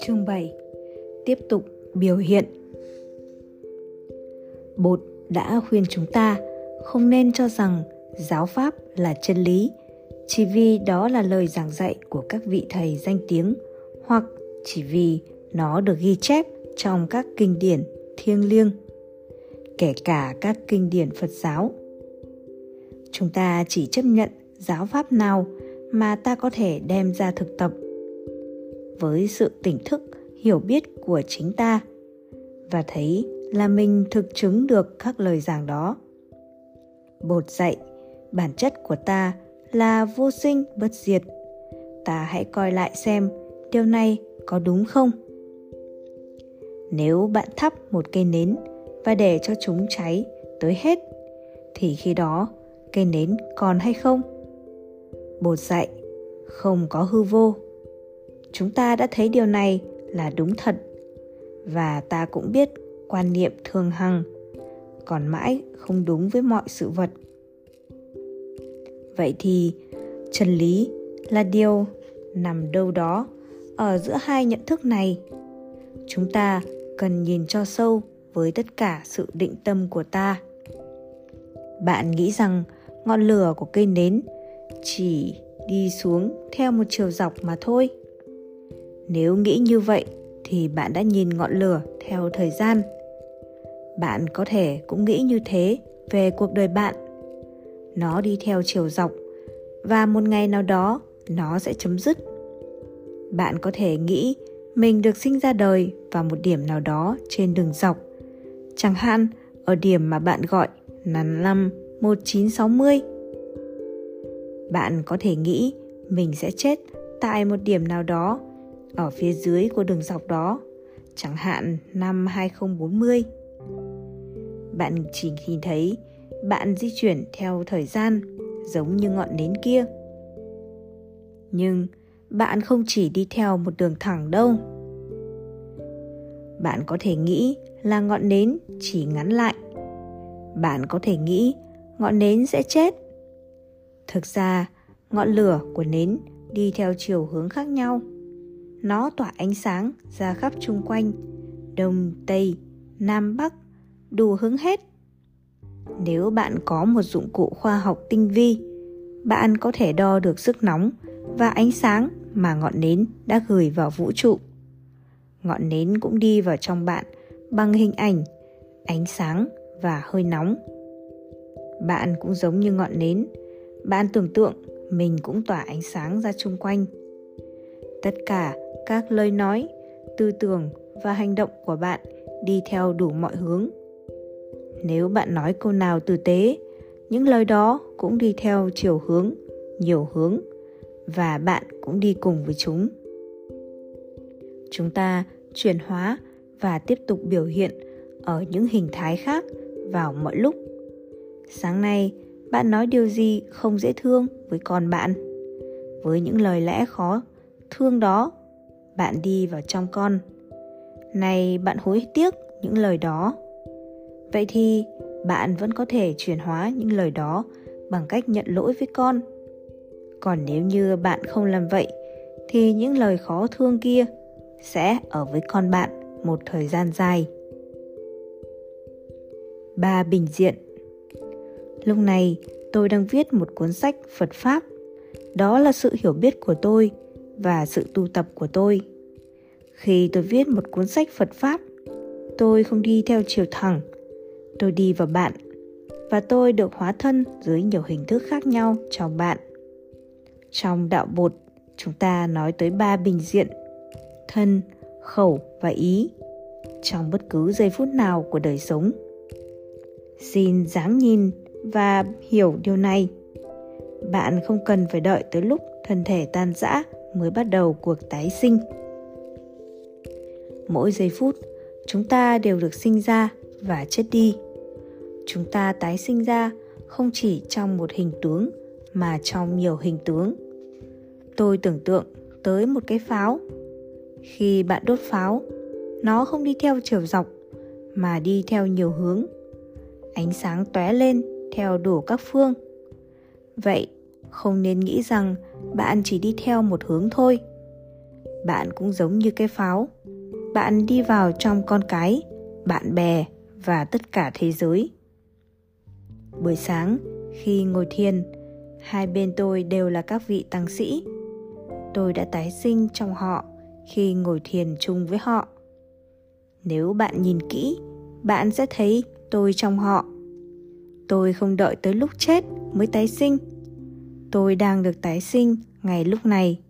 Chương 7 Tiếp tục biểu hiện. Bột đã khuyên chúng ta không nên cho rằng giáo pháp là chân lý, chỉ vì đó là lời giảng dạy của các vị thầy danh tiếng, hoặc chỉ vì nó được ghi chép trong các kinh điển thiêng liêng, kể cả các kinh điển phật giáo. Chúng ta chỉ chấp nhận giáo pháp nào mà ta có thể đem ra thực tập? Với sự tỉnh thức, hiểu biết của chính ta. Và thấy là mình thực chứng được các lời giảng đó. Bột dạy, bản chất của ta là vô sinh bất diệt. Ta hãy coi lại xem điều này có đúng không? Nếu bạn thắp một cây nến và để cho chúng cháy tới hết, thì khi đó cây nến còn hay không? Bột dạy, không có hư vô. Chúng ta đã thấy điều này là đúng thật, và ta cũng biết quan niệm thường hằng còn mãi không đúng với mọi sự vật. Vậy thì, chân lý là điều nằm đâu đó ở giữa hai nhận thức này. Chúng ta cần nhìn cho sâu với tất cả sự định tâm của ta. Bạn nghĩ rằng ngọn lửa của cây nến chỉ đi xuống theo một chiều dọc mà thôi. Nếu nghĩ như vậy thì bạn đã nhìn ngọn lửa theo thời gian. Bạn có thể cũng nghĩ như thế về cuộc đời bạn. Nó đi theo chiều dọc và một ngày nào đó nó sẽ chấm dứt. Bạn có thể nghĩ mình được sinh ra đời vào một điểm nào đó trên đường dọc. Chẳng hạn, ở điểm mà bạn gọi là năm 1960. Bạn có thể nghĩ mình sẽ chết tại một điểm nào đó ở phía dưới của đường dọc đó, chẳng hạn năm 2040. Bạn chỉ nhìn thấy bạn di chuyển theo thời gian giống như ngọn nến kia. Nhưng bạn không chỉ đi theo một đường thẳng đâu. Bạn có thể nghĩ là ngọn nến chỉ ngắn lại. Bạn có thể nghĩ ngọn nến sẽ chết. Thực ra, ngọn lửa của nến đi theo chiều hướng khác nhau. Nó tỏa ánh sáng ra khắp chung quanh, đông, tây, nam, bắc, đủ hướng hết. Nếu bạn có một dụng cụ khoa học tinh vi, bạn có thể đo được sức nóng và ánh sáng mà ngọn nến đã gửi vào vũ trụ. Ngọn nến cũng đi vào trong bạn bằng hình ảnh, ánh sáng và hơi nóng. Bạn cũng giống như ngọn nến, bạn tưởng tượng mình cũng tỏa ánh sáng ra chung quanh. Tất cả các lời nói, tư tưởng và hành động của bạn đi theo đủ mọi hướng. Nếu bạn nói câu nào tử tế, những lời đó cũng đi theo chiều hướng, nhiều hướng và bạn cũng đi cùng với chúng. Chúng ta chuyển hóa và tiếp tục biểu hiện ở những hình thái khác vào mọi lúc. Sáng nay, bạn nói điều gì không dễ thương với con bạn? Với những lời lẽ khó thương đó, bạn đi vào trong con. Này bạn hối tiếc những lời đó. Vậy thì bạn vẫn có thể chuyển hóa những lời đó bằng cách nhận lỗi với con. Còn nếu như bạn không làm vậy thì những lời khó thương kia sẽ ở với con bạn một thời gian dài. Ba bình diện Lúc này tôi đang viết một cuốn sách Phật Pháp. Đó là sự hiểu biết của tôi và sự tu tập của tôi. Khi tôi viết một cuốn sách Phật Pháp, tôi không đi theo chiều thẳng. Tôi đi vào bạn và tôi được hóa thân dưới nhiều hình thức khác nhau trong bạn. Trong đạo bột, chúng ta nói tới ba bình diện, thân, khẩu và ý trong bất cứ giây phút nào của đời sống xin dáng nhìn và hiểu điều này. Bạn không cần phải đợi tới lúc thân thể tan rã mới bắt đầu cuộc tái sinh. Mỗi giây phút, chúng ta đều được sinh ra và chết đi. Chúng ta tái sinh ra không chỉ trong một hình tướng, mà trong nhiều hình tướng. Tôi tưởng tượng tới một cái pháo. Khi bạn đốt pháo, nó không đi theo chiều dọc, mà đi theo nhiều hướng. Ánh sáng tóe lên theo đủ các phương. Vậy, không nên nghĩ rằng bạn chỉ đi theo một hướng thôi. Bạn cũng giống như cái pháo, bạn đi vào trong con cái, bạn bè và tất cả thế giới. Buổi sáng, khi ngồi thiền, hai bên tôi đều là các vị tăng sĩ. Tôi đã tái sinh trong họ khi ngồi thiền chung với họ. Nếu bạn nhìn kỹ, bạn sẽ thấy tôi trong họ tôi không đợi tới lúc chết mới tái sinh. Tôi đang được tái sinh ngay lúc này,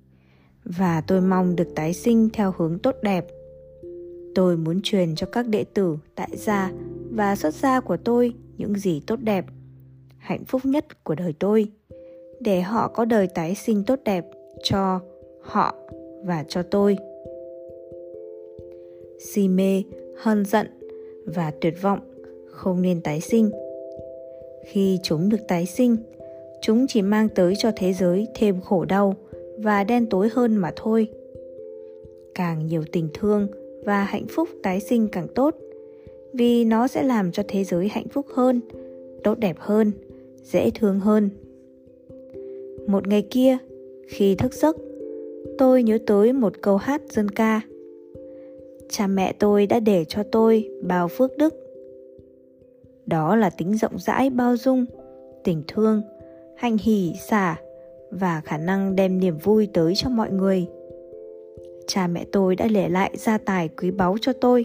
và tôi mong được tái sinh theo hướng tốt đẹp. Tôi muốn truyền cho các đệ tử tại gia và xuất gia của tôi những gì tốt đẹp, hạnh phúc nhất của đời tôi, để họ có đời tái sinh tốt đẹp cho họ và cho tôi. Si mê hân giận và tuyệt vọng không nên tái sinh khi chúng được tái sinh. Chúng chỉ mang tới cho thế giới thêm khổ đau và đen tối hơn mà thôi. Càng nhiều tình thương và hạnh phúc tái sinh càng tốt, vì nó sẽ làm cho thế giới hạnh phúc hơn, tốt đẹp hơn, dễ thương hơn. Một ngày kia, khi thức giấc, tôi nhớ tới một câu hát dân ca. Cha mẹ tôi đã để cho tôi bao phước đức đó là tính rộng rãi, bao dung, tình thương hành hỷ, xả và khả năng đem niềm vui tới cho mọi người. Cha mẹ tôi đã để lại gia tài quý báu cho tôi.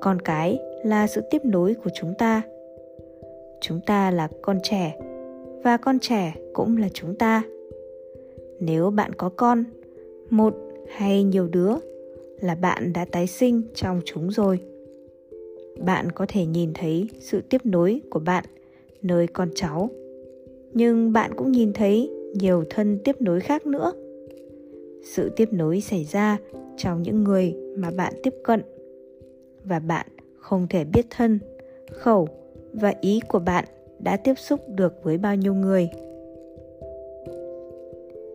Con cái là sự tiếp nối của chúng ta. Chúng ta là con trẻ và con trẻ cũng là chúng ta. Nếu bạn có con, một hay nhiều đứa là bạn đã tái sinh trong chúng rồi bạn có thể nhìn thấy sự tiếp nối của bạn nơi con cháu. Nhưng bạn cũng nhìn thấy nhiều thân tiếp nối khác nữa. Sự tiếp nối xảy ra trong những người mà bạn tiếp cận. Và bạn không thể biết thân, khẩu và ý của bạn đã tiếp xúc được với bao nhiêu người.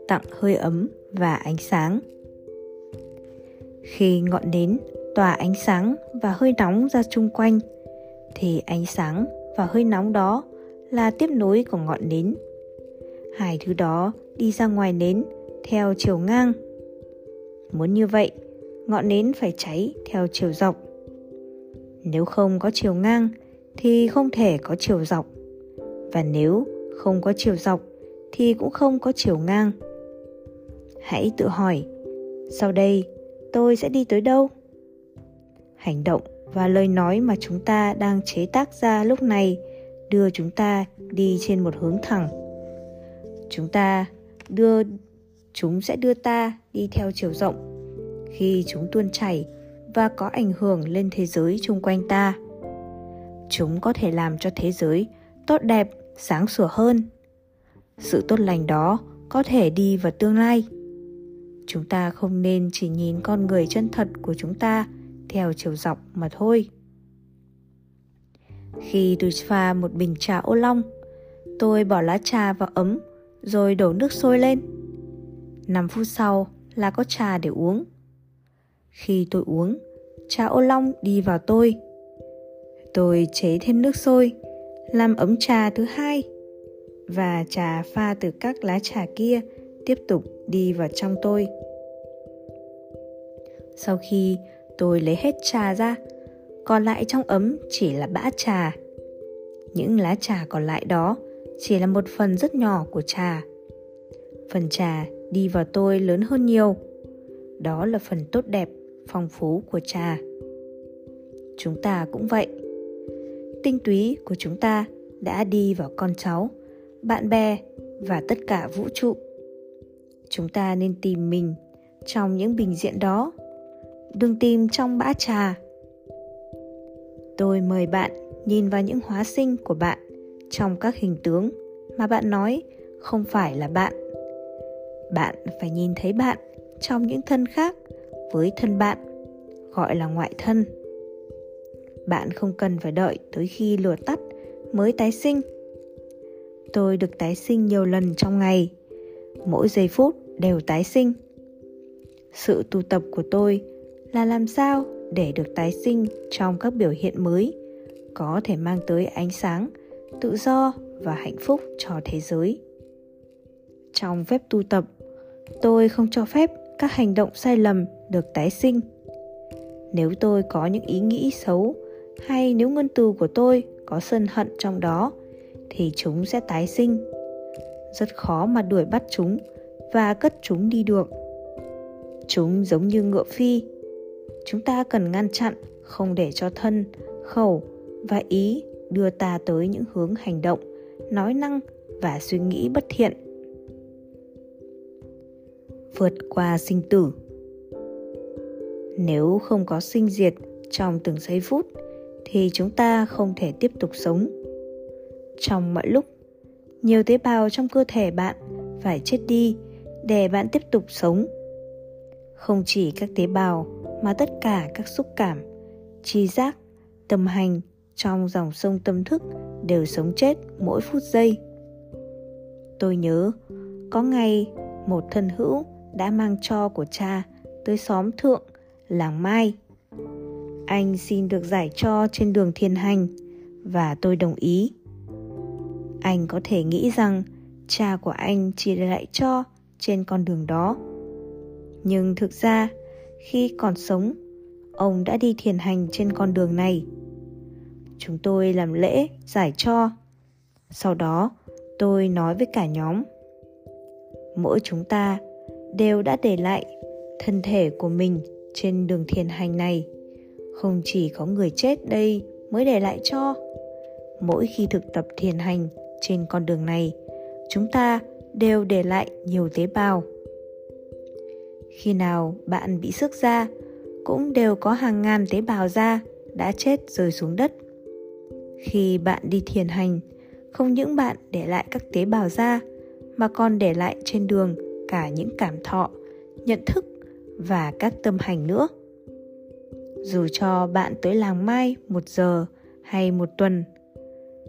Tặng hơi ấm và ánh sáng. Khi ngọn nến tỏa ánh sáng và hơi nóng ra chung quanh. Thì ánh sáng và hơi nóng đó là tiếp nối của ngọn nến. Hai thứ đó đi ra ngoài nến theo chiều ngang. Muốn như vậy, ngọn nến phải cháy theo chiều dọc. Nếu không có chiều ngang thì không thể có chiều dọc. Và nếu không có chiều dọc thì cũng không có chiều ngang. Hãy tự hỏi, sau đây tôi sẽ đi tới đâu? Hành động và lời nói mà chúng ta đang chế tác ra lúc này đưa chúng ta đi trên một hướng thẳng. Chúng ta đưa, chúng sẽ đưa ta đi theo chiều rộng khi chúng tuôn chảy và có ảnh hưởng lên thế giới chung quanh ta. Chúng có thể làm cho thế giới tốt đẹp, sáng sủa hơn. Sự tốt lành đó có thể đi vào tương lai. Chúng ta không nên chỉ nhìn con người chân thật của chúng ta theo chiều dọc mà thôi. Khi tôi pha một bình trà ô long, tôi bỏ lá trà vào ấm, rồi đổ nước sôi lên. 5 phút sau là có trà để uống. Khi tôi uống, trà ô long đi vào tôi. Tôi chế thêm nước sôi, làm ấm trà thứ hai, và trà pha từ các lá trà kia tiếp tục đi vào trong tôi. Sau khi tôi lấy hết trà ra. Còn lại trong ấm chỉ là bã trà. Những lá trà còn lại đó chỉ là một phần rất nhỏ của trà. Phần trà đi vào tôi lớn hơn nhiều. Đó là phần tốt đẹp, phong phú của trà. Chúng ta cũng vậy. Tinh túy của chúng ta đã đi vào con cháu, bạn bè và tất cả vũ trụ. Chúng ta nên tìm mình trong những bình diện đó đừng tìm trong bã trà. Tôi mời bạn nhìn vào những hóa sinh của bạn trong các hình tướng mà bạn nói không phải là bạn. Bạn phải nhìn thấy bạn trong những thân khác với thân bạn, gọi là ngoại thân. Bạn không cần phải đợi tới khi lửa tắt mới tái sinh. Tôi được tái sinh nhiều lần trong ngày, mỗi giây phút đều tái sinh. Sự tu tập của tôi là làm sao để được tái sinh trong các biểu hiện mới, có thể mang tới ánh sáng, tự do và hạnh phúc cho thế giới. Trong phép tu tập, tôi không cho phép các hành động sai lầm được tái sinh. Nếu tôi có những ý nghĩ xấu hay nếu ngôn từ của tôi có sân hận trong đó, thì chúng sẽ tái sinh. Rất khó mà đuổi bắt chúng và cất chúng đi được. Chúng giống như ngựa phi chúng ta cần ngăn chặn, không để cho thân, khẩu và ý đưa ta tới những hướng hành động, nói năng và suy nghĩ bất thiện. Vượt qua sinh tử. Nếu không có sinh diệt trong từng giây phút, thì chúng ta không thể tiếp tục sống. Trong mọi lúc, nhiều tế bào trong cơ thể bạn phải chết đi để bạn tiếp tục sống. Không chỉ các tế bào mà tất cả các xúc cảm, tri giác, tâm hành trong dòng sông tâm thức đều sống chết mỗi phút giây. Tôi nhớ, có ngày một thân hữu đã mang cho của cha tới xóm thượng, làng mai. Anh xin được giải cho trên đường thiên hành và tôi đồng ý. Anh có thể nghĩ rằng cha của anh chỉ để lại cho trên con đường đó. Nhưng thực ra khi còn sống, ông đã đi thiền hành trên con đường này. Chúng tôi làm lễ giải cho. Sau đó, tôi nói với cả nhóm, mỗi chúng ta đều đã để lại thân thể của mình trên đường thiền hành này. Không chỉ có người chết đây mới để lại cho. Mỗi khi thực tập thiền hành trên con đường này, chúng ta đều để lại nhiều tế bào khi nào bạn bị sức da, cũng đều có hàng ngàn tế bào da đã chết rơi xuống đất. Khi bạn đi thiền hành, không những bạn để lại các tế bào da, mà còn để lại trên đường cả những cảm thọ, nhận thức và các tâm hành nữa. Dù cho bạn tới làng mai một giờ hay một tuần,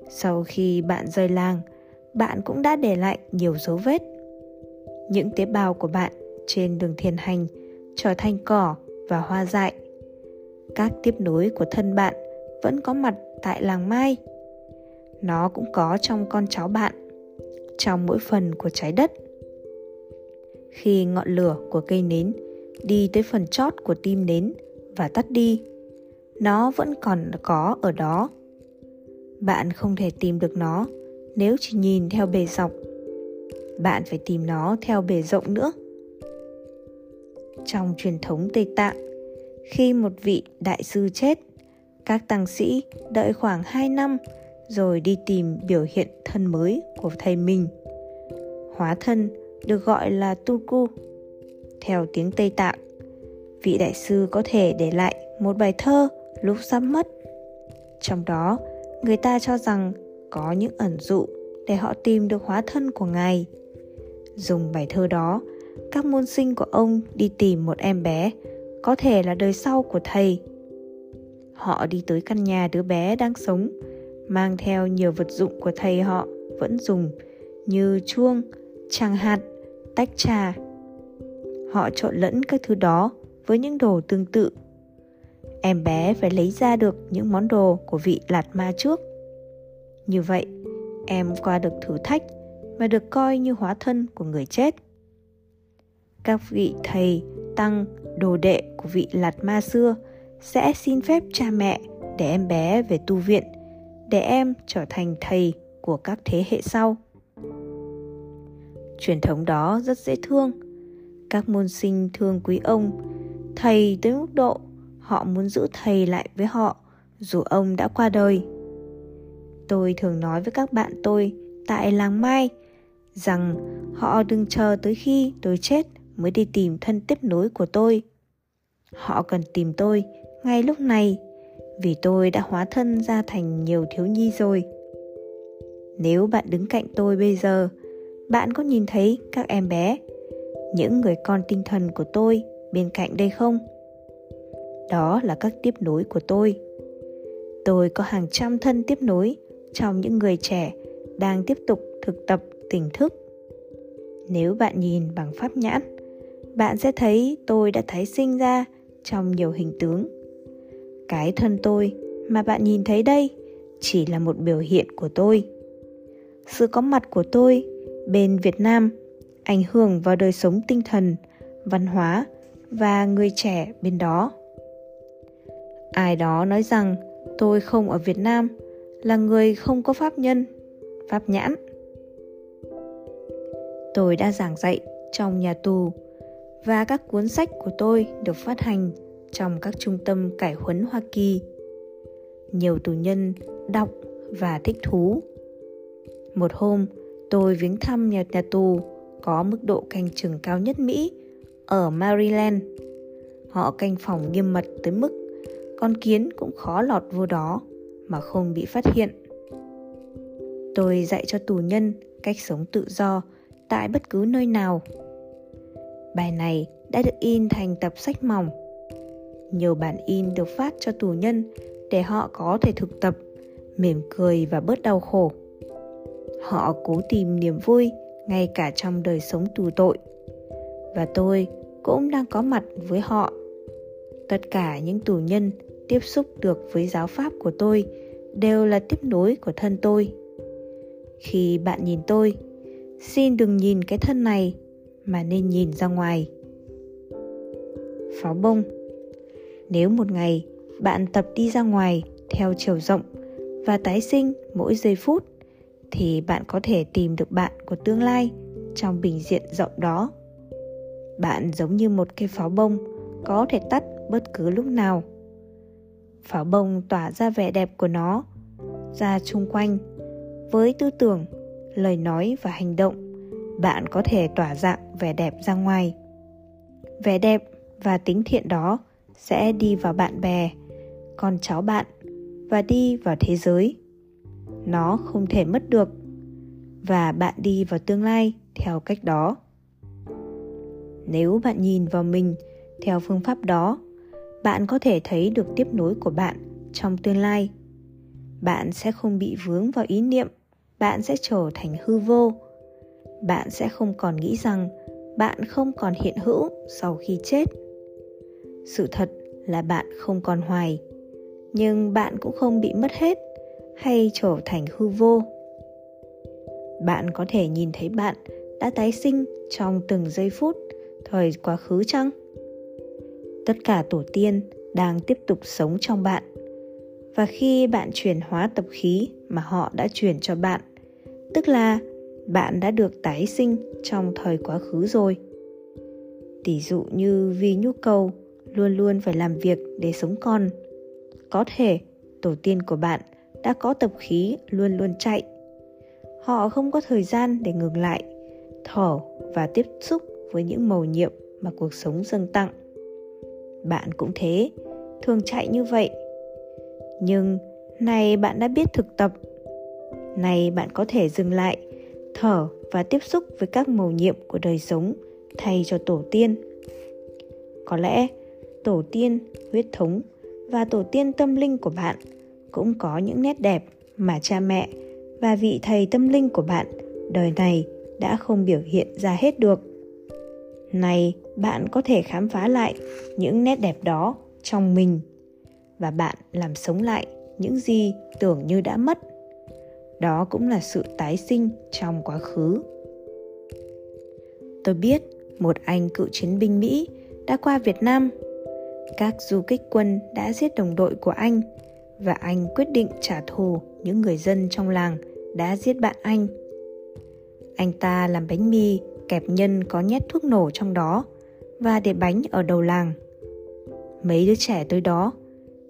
sau khi bạn rời làng, bạn cũng đã để lại nhiều dấu vết. Những tế bào của bạn trên đường thiền hành trở thành cỏ và hoa dại. Các tiếp nối của thân bạn vẫn có mặt tại làng mai. Nó cũng có trong con cháu bạn, trong mỗi phần của trái đất. Khi ngọn lửa của cây nến đi tới phần chót của tim nến và tắt đi, nó vẫn còn có ở đó. Bạn không thể tìm được nó nếu chỉ nhìn theo bề dọc. Bạn phải tìm nó theo bề rộng nữa trong truyền thống tây tạng khi một vị đại sư chết các tăng sĩ đợi khoảng 2 năm rồi đi tìm biểu hiện thân mới của thầy mình. Hóa thân được gọi là Tuku. Theo tiếng Tây Tạng, vị đại sư có thể để lại một bài thơ lúc sắp mất. Trong đó, người ta cho rằng có những ẩn dụ để họ tìm được hóa thân của ngài. Dùng bài thơ đó, các môn sinh của ông đi tìm một em bé, có thể là đời sau của thầy. Họ đi tới căn nhà đứa bé đang sống, mang theo nhiều vật dụng của thầy họ vẫn dùng như chuông, tràng hạt, tách trà. Họ trộn lẫn các thứ đó với những đồ tương tự. Em bé phải lấy ra được những món đồ của vị lạt ma trước. Như vậy, em qua được thử thách và được coi như hóa thân của người chết. Các vị thầy, tăng, đồ đệ của vị lạt ma xưa sẽ xin phép cha mẹ để em bé về tu viện để em trở thành thầy của các thế hệ sau. Truyền thống đó rất dễ thương. Các môn sinh thương quý ông thầy tới mức độ họ muốn giữ thầy lại với họ dù ông đã qua đời. Tôi thường nói với các bạn tôi tại làng mai rằng họ đừng chờ tới khi tôi chết mới đi tìm thân tiếp nối của tôi. Họ cần tìm tôi ngay lúc này, vì tôi đã hóa thân ra thành nhiều thiếu nhi rồi. Nếu bạn đứng cạnh tôi bây giờ, bạn có nhìn thấy các em bé, những người con tinh thần của tôi bên cạnh đây không? Đó là các tiếp nối của tôi. Tôi có hàng trăm thân tiếp nối trong những người trẻ đang tiếp tục thực tập tỉnh thức. Nếu bạn nhìn bằng pháp nhãn bạn sẽ thấy tôi đã thấy sinh ra trong nhiều hình tướng. Cái thân tôi mà bạn nhìn thấy đây chỉ là một biểu hiện của tôi. Sự có mặt của tôi bên việt nam ảnh hưởng vào đời sống tinh thần, văn hóa và người trẻ bên đó. Ai đó nói rằng tôi không ở việt nam là người không có pháp nhân, pháp nhãn. Tôi đã giảng dạy trong nhà tù và các cuốn sách của tôi được phát hành trong các trung tâm cải huấn hoa kỳ. Nhiều tù nhân đọc và thích thú. Một hôm, tôi viếng thăm nhà nhà tù có mức độ canh chừng cao nhất mỹ ở maryland. Họ canh phòng nghiêm mật tới mức con kiến cũng khó lọt vô đó mà không bị phát hiện. Tôi dạy cho tù nhân cách sống tự do tại bất cứ nơi nào bài này đã được in thành tập sách mỏng. Nhiều bản in được phát cho tù nhân để họ có thể thực tập, mỉm cười và bớt đau khổ. Họ cố tìm niềm vui ngay cả trong đời sống tù tội. Và tôi cũng đang có mặt với họ. Tất cả những tù nhân tiếp xúc được với giáo pháp của tôi đều là tiếp nối của thân tôi. Khi bạn nhìn tôi, xin đừng nhìn cái thân này mà nên nhìn ra ngoài. Pháo bông, nếu một ngày bạn tập đi ra ngoài theo chiều rộng và tái sinh mỗi giây phút, thì bạn có thể tìm được bạn của tương lai trong bình diện rộng đó. Bạn giống như một cây pháo bông có thể tắt bất cứ lúc nào. Pháo bông tỏa ra vẻ đẹp của nó, ra chung quanh với tư tưởng, lời nói và hành động bạn có thể tỏa dạng vẻ đẹp ra ngoài. Vẻ đẹp và tính thiện đó sẽ đi vào bạn bè, con cháu bạn và đi vào thế giới. Nó không thể mất được và bạn đi vào tương lai theo cách đó. Nếu bạn nhìn vào mình theo phương pháp đó, bạn có thể thấy được tiếp nối của bạn trong tương lai. Bạn sẽ không bị vướng vào ý niệm, bạn sẽ trở thành hư vô bạn sẽ không còn nghĩ rằng bạn không còn hiện hữu sau khi chết. Sự thật là bạn không còn hoài, nhưng bạn cũng không bị mất hết hay trở thành hư vô. Bạn có thể nhìn thấy bạn đã tái sinh trong từng giây phút, thời quá khứ chăng? Tất cả tổ tiên đang tiếp tục sống trong bạn, và khi bạn chuyển hóa tập khí mà họ đã chuyển cho bạn, tức là bạn đã được tái sinh trong thời quá khứ rồi. Tỷ dụ như vì nhu cầu luôn luôn phải làm việc để sống còn. Có thể tổ tiên của bạn đã có tập khí luôn luôn chạy. Họ không có thời gian để ngừng lại, thở và tiếp xúc với những màu nhiệm mà cuộc sống dâng tặng. Bạn cũng thế, thường chạy như vậy. Nhưng nay bạn đã biết thực tập. Nay bạn có thể dừng lại thở và tiếp xúc với các màu nhiệm của đời sống thay cho tổ tiên. Có lẽ tổ tiên, huyết thống và tổ tiên tâm linh của bạn cũng có những nét đẹp mà cha mẹ và vị thầy tâm linh của bạn đời này đã không biểu hiện ra hết được. Này, bạn có thể khám phá lại những nét đẹp đó trong mình và bạn làm sống lại những gì tưởng như đã mất đó cũng là sự tái sinh trong quá khứ. Tôi biết một anh cựu chiến binh mỹ đã qua việt nam. Các du kích quân đã giết đồng đội của anh và anh quyết định trả thù những người dân trong làng đã giết bạn anh. Anh ta làm bánh mì, kẹp nhân có nhét thuốc nổ trong đó và để bánh ở đầu làng. Mấy đứa trẻ tới đó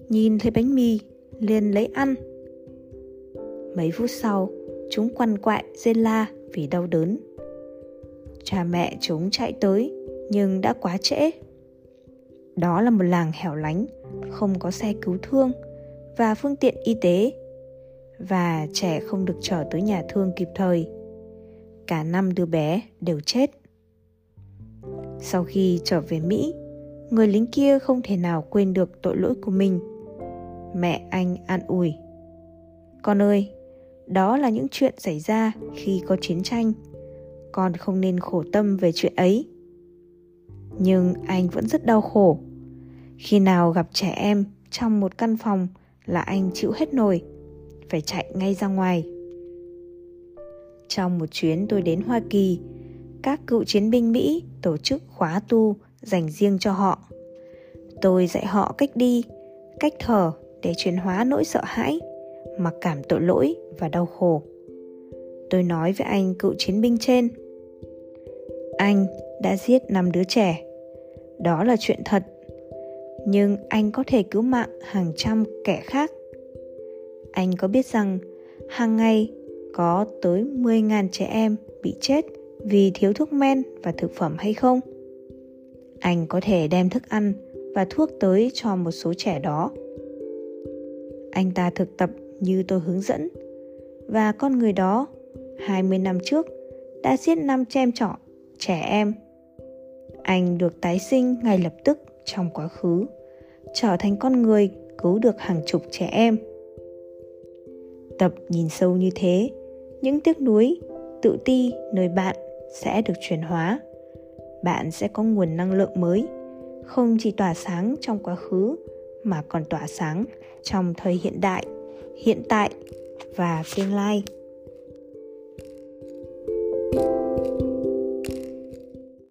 nhìn thấy bánh mì liền lấy ăn mấy phút sau, chúng quằn quại rên la vì đau đớn. Cha mẹ chúng chạy tới, nhưng đã quá trễ. Đó là một làng hẻo lánh, không có xe cứu thương và phương tiện y tế, và trẻ không được trở tới nhà thương kịp thời. Cả năm đứa bé đều chết. Sau khi trở về mỹ, người lính kia không thể nào quên được tội lỗi của mình. Mẹ anh an ủi, con ơi đó là những chuyện xảy ra khi có chiến tranh. Con không nên khổ tâm về chuyện ấy. Nhưng anh vẫn rất đau khổ. Khi nào gặp trẻ em trong một căn phòng là anh chịu hết nổi phải chạy ngay ra ngoài. Trong một chuyến tôi đến hoa kỳ các cựu chiến binh Mỹ tổ chức khóa tu dành riêng cho họ. Tôi dạy họ cách đi, cách thở để chuyển hóa nỗi sợ hãi, mặc cảm tội lỗi và đau khổ. Tôi nói với anh cựu chiến binh trên. Anh đã giết năm đứa trẻ. Đó là chuyện thật. Nhưng anh có thể cứu mạng hàng trăm kẻ khác. Anh có biết rằng hàng ngày có tới 10.000 trẻ em bị chết vì thiếu thuốc men và thực phẩm hay không? Anh có thể đem thức ăn và thuốc tới cho một số trẻ đó. Anh ta thực tập như tôi hướng dẫn và con người đó 20 năm trước đã giết năm chem trọ trẻ em. Anh được tái sinh ngay lập tức trong quá khứ, trở thành con người cứu được hàng chục trẻ em. Tập nhìn sâu như thế, những tiếc nuối, tự ti nơi bạn sẽ được chuyển hóa. Bạn sẽ có nguồn năng lượng mới, không chỉ tỏa sáng trong quá khứ mà còn tỏa sáng trong thời hiện đại, hiện tại và tương lai.